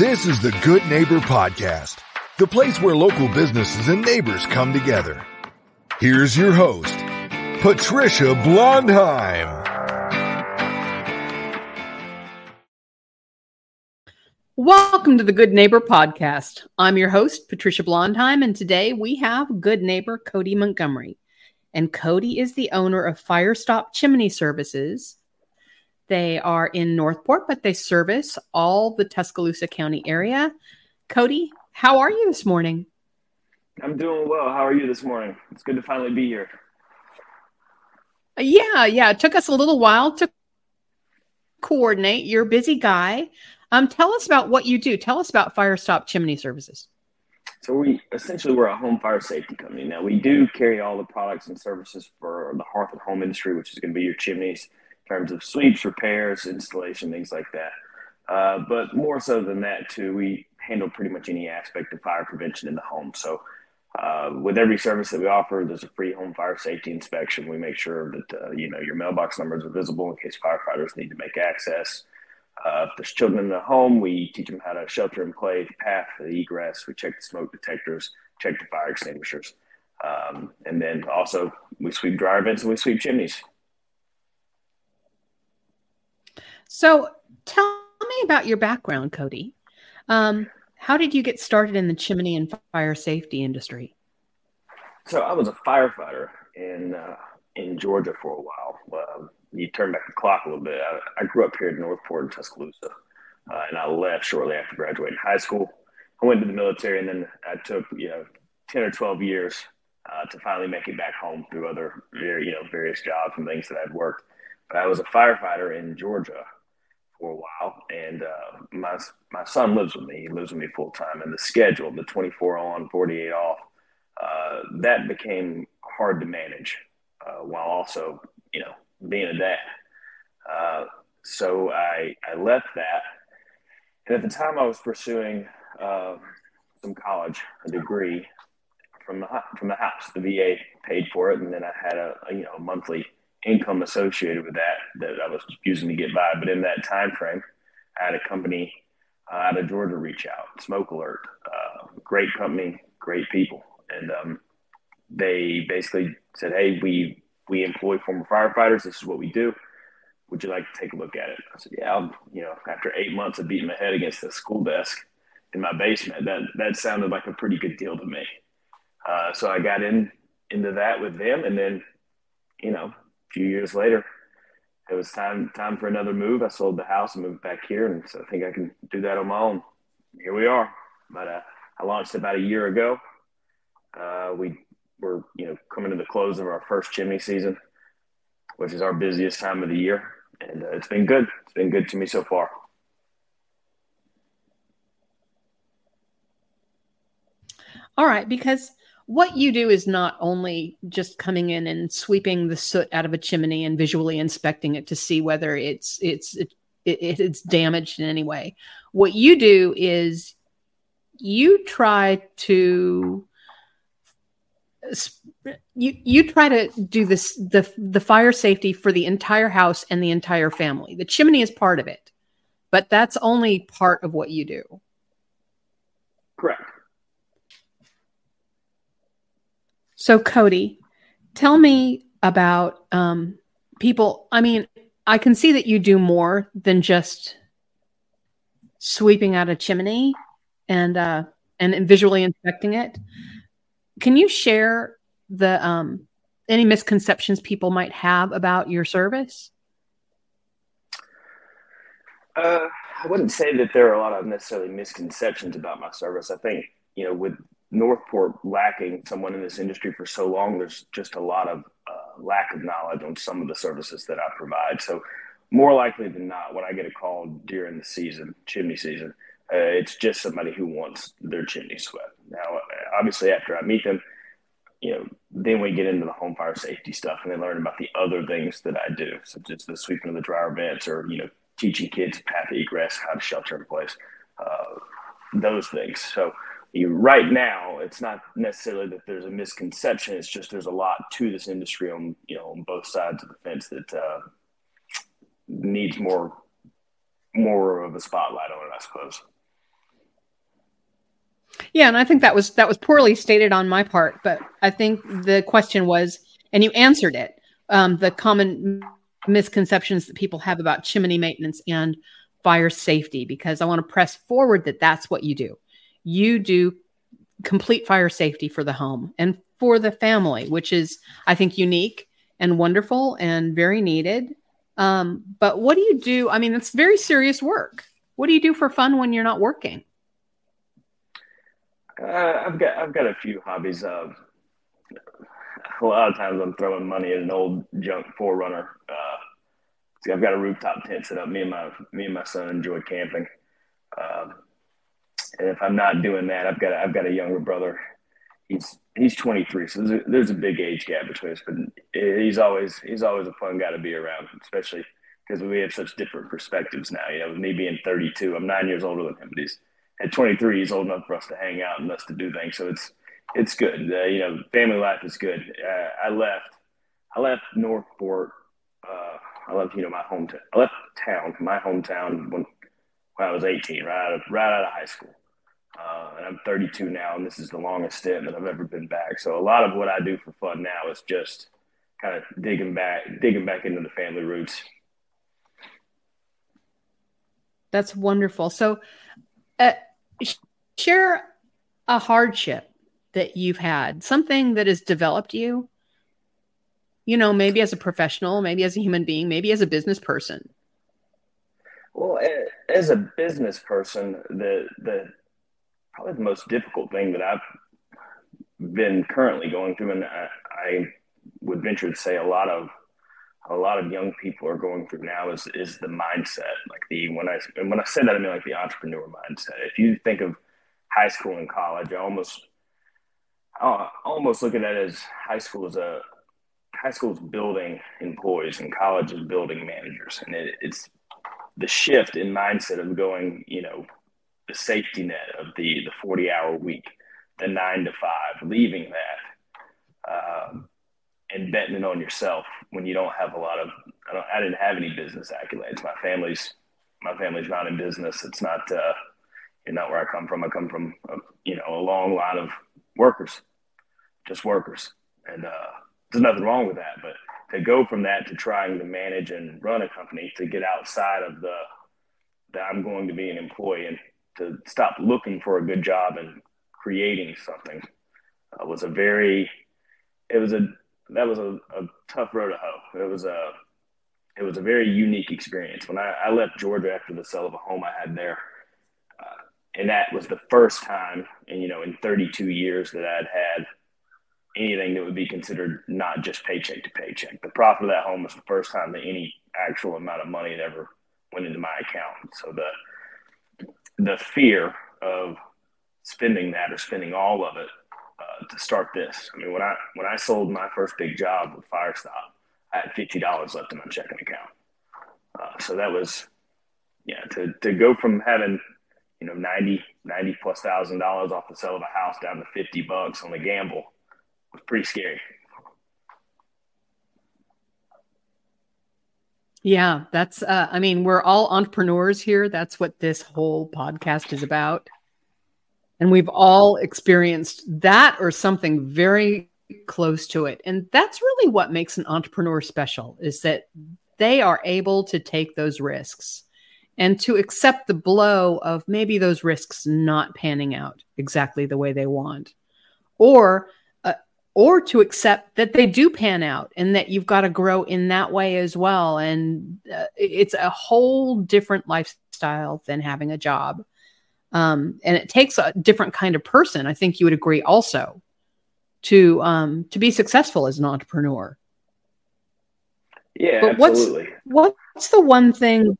This is the Good Neighbor Podcast, the place where local businesses and neighbors come together. Here's your host, Patricia Blondheim. Welcome to the Good Neighbor Podcast. I'm your host, Patricia Blondheim, and today we have good neighbor Cody Montgomery. And Cody is the owner of Firestop Chimney Services. They are in Northport, but they service all the Tuscaloosa County area. Cody, how are you this morning? I'm doing well. How are you this morning? It's good to finally be here. Yeah, yeah. It took us a little while to coordinate. You're a busy guy. Um, tell us about what you do. Tell us about Firestop Chimney Services. So we essentially we're a home fire safety company. Now we do carry all the products and services for the hearth and home industry, which is going to be your chimneys terms of sweeps, repairs, installation, things like that. Uh, but more so than that, too, we handle pretty much any aspect of fire prevention in the home. So uh, with every service that we offer, there's a free home fire safety inspection. We make sure that uh, you know your mailbox numbers are visible in case firefighters need to make access. Uh, if there's children in the home, we teach them how to shelter in place, path the egress. We check the smoke detectors, check the fire extinguishers. Um, and then also we sweep dryer vents and we sweep chimneys. So tell me about your background, Cody. Um, how did you get started in the chimney and fire safety industry? So I was a firefighter in uh, in Georgia for a while. Uh, you turn back the clock a little bit. I, I grew up here in Northport in Tuscaloosa, uh, and I left shortly after graduating high school. I went to the military, and then I took you know ten or twelve years uh, to finally make it back home through other you know various jobs and things that I'd worked. But I was a firefighter in Georgia for a while, and uh, my my son lives with me. He lives with me full time, and the schedule, the twenty four on, forty eight off, uh, that became hard to manage, uh, while also you know being a dad. Uh, so I, I left that. And at the time, I was pursuing uh, some college, a degree from the from the house. The VA paid for it, and then I had a, a you know monthly income associated with that that I was using to get by. But in that time frame, I had a company uh, out of Georgia reach out, Smoke Alert, uh, great company, great people, and um, they basically said, "Hey, we we employ former firefighters. This is what we do. Would you like to take a look at it? I said, yeah. I'll, you know, after eight months of beating my head against the school desk in my basement, that that sounded like a pretty good deal to me. Uh, so I got in into that with them, and then, you know, few years later, it was time time for another move. I sold the house and moved back here, and so I think I can do that on my own. Here we are. But uh, I launched about a year ago. Uh, we we're you know coming to the close of our first chimney season, which is our busiest time of the year, and uh, it's been good. It's been good to me so far. All right, because what you do is not only just coming in and sweeping the soot out of a chimney and visually inspecting it to see whether it's it's it, it, it's damaged in any way. What you do is you try to you you try to do this the the fire safety for the entire house and the entire family. The chimney is part of it, but that's only part of what you do. So Cody, tell me about um, people. I mean, I can see that you do more than just sweeping out a chimney and uh, and visually inspecting it. Can you share the um, any misconceptions people might have about your service? Uh, I wouldn't say that there are a lot of necessarily misconceptions about my service. I think you know, with Northport lacking someone in this industry for so long, there's just a lot of uh, lack of knowledge on some of the services that I provide. So, more likely than not, when I get a call during the season, chimney season, uh, it's just somebody who wants their chimney swept. Now, obviously, after I meet them, you know, then we get into the home fire safety stuff and they learn about the other things that I do, such as the sweeping of the dryer vents or, you know, teaching kids path egress, how to shelter in place, uh, those things. So, you, right now, it's not necessarily that there's a misconception. It's just there's a lot to this industry on, you know, on both sides of the fence that uh, needs more more of a spotlight on it, I suppose. Yeah, and I think that was that was poorly stated on my part, but I think the question was, and you answered it. Um, the common misconceptions that people have about chimney maintenance and fire safety, because I want to press forward that that's what you do. You do complete fire safety for the home and for the family, which is, I think, unique and wonderful and very needed. Um, but what do you do? I mean, it's very serious work. What do you do for fun when you're not working? Uh, I've got I've got a few hobbies. Uh, a lot of times I'm throwing money at an old junk 4Runner. Uh, I've got a rooftop tent set up. Me and my me and my son enjoy camping. Um, and if I'm not doing that, I've got I've got a younger brother. He's he's 23, so there's a, there's a big age gap between us. But he's always he's always a fun guy to be around, especially because we have such different perspectives now. You know, with me being 32, I'm nine years older than him, but he's at 23, he's old enough for us to hang out and us to do things. So it's it's good. Uh, you know, family life is good. Uh, I left I left Northport. Uh, I left you know my hometown. I left town, my hometown when when I was 18, right out of right out of high school. Uh, and I'm 32 now, and this is the longest stint that I've ever been back. So a lot of what I do for fun now is just kind of digging back, digging back into the family roots. That's wonderful. So, uh, share a hardship that you've had, something that has developed you. You know, maybe as a professional, maybe as a human being, maybe as a business person. Well, as a business person, the the probably the most difficult thing that I've been currently going through, and I, I would venture to say a lot of a lot of young people are going through now is is the mindset. Like the when I and when I say that I mean like the entrepreneur mindset. If you think of high school and college, I almost I almost look at it as high school is a high school is building employees and college is building managers, and it, it's the shift in mindset of going, you know, the safety net of the the forty hour week, the nine to five, leaving that. Um, and betting it on yourself when you don't have a lot of I don't I didn't have any business accolades. My family's my family's not in business. It's not uh, you're not where I come from. I come from a, you know a long line of workers, just workers, and uh, there's nothing wrong with that. But to go from that to trying to manage and run a company to get outside of the that I'm going to be an employee and to stop looking for a good job and creating something uh, was a very it was a that was a, a tough road to hoe. It was a it was a very unique experience. When I, I left Georgia after the sale of a home I had there, uh, and that was the first time, and you know, in 32 years that I'd had anything that would be considered not just paycheck to paycheck. The profit of that home was the first time that any actual amount of money had ever went into my account. So the the fear of spending that or spending all of it uh, to start this. I mean, when I when I sold my first big job with Firestop, I had fifty dollars left in my checking account. Uh, so that was, yeah, to to go from having, you know, 90, 90 plus thousand dollars off the sale of a house down to fifty bucks on the gamble was pretty scary. Yeah, that's. Uh, I mean, we're all entrepreneurs here. That's what this whole podcast is about. And we've all experienced that or something very close to it. And that's really what makes an entrepreneur special is that they are able to take those risks and to accept the blow of maybe those risks not panning out exactly the way they want or or to accept that they do pan out and that you've got to grow in that way as well and uh, it's a whole different lifestyle than having a job um, and it takes a different kind of person. I think you would agree also to um, to be successful as an entrepreneur. Yeah, but absolutely. What's, what's the one thing?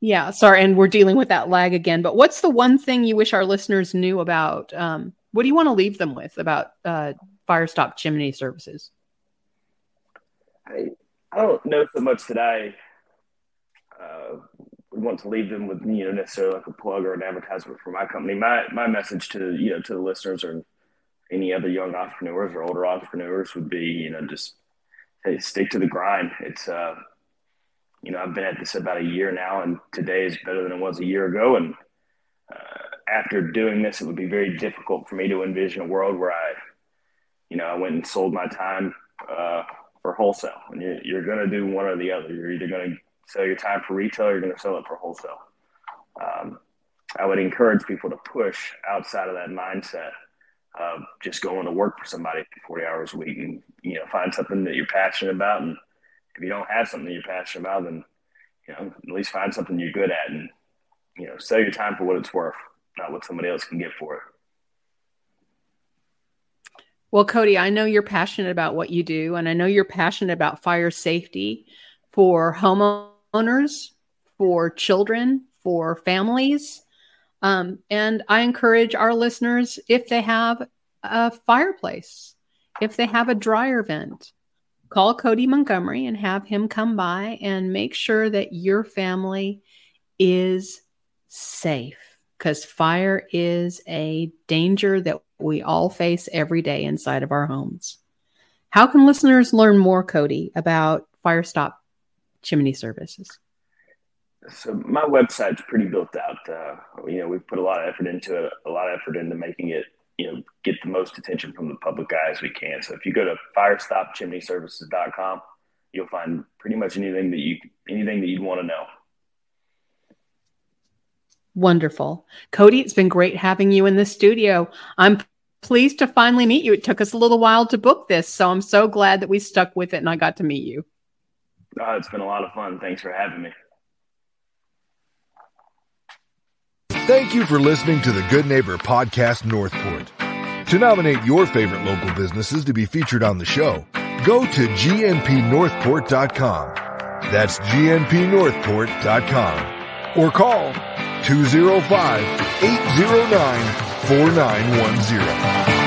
Yeah, sorry, and we're dealing with that lag again. But what's the one thing you wish our listeners knew about? Um, what do you want to leave them with about uh, Firestop Chimney Services? I I don't know so much that I uh, would want to leave them with you know necessarily like a plug or an advertisement for my company. My my message to you know to the listeners or any other young entrepreneurs or older entrepreneurs would be you know just hey stick to the grind. It's uh you know I've been at this about a year now, and today is better than it was a year ago, and uh, after doing this, it would be very difficult for me to envision a world where I, you know, I went and sold my time uh, for wholesale. And you're, you're going to do one or the other. You're either going to sell your time for retail or you're going to sell it for wholesale. Um, I would encourage people to push outside of that mindset of just going to work for somebody 40 hours a week and, you know, find something that you're passionate about. And if you don't have something you're passionate about, then, you know, at least find something you're good at and, you know, sell your time for what it's worth, not what somebody else can get for it. Well, Cody, I know you're passionate about what you do, and I know you're passionate about fire safety for homeowners, for children, for families. Um, and I encourage our listeners if they have a fireplace, if they have a dryer vent, call Cody Montgomery and have him come by and make sure that your family is safe because fire is a danger that we all face every day inside of our homes. How can listeners learn more, Cody, about Firestop Chimney Services? So my website's pretty built out. Uh, you know, we've put a lot of effort into it, a lot of effort into making it, you know, get the most attention from the public eye as we can. So if you go to firestopchimneyservices.com, you'll find pretty much anything that you anything that you'd want to know. Wonderful. Cody, it's been great having you in the studio. I'm pleased to finally meet you. It took us a little while to book this, so I'm so glad that we stuck with it and I got to meet you. Oh, it's been a lot of fun. Thanks for having me. Thank you for listening to the Good Neighbor Podcast Northport. To nominate your favorite local businesses to be featured on the show, go to gnpnorthport.com. That's gnpnorthport.com. Or call 205 809 4910.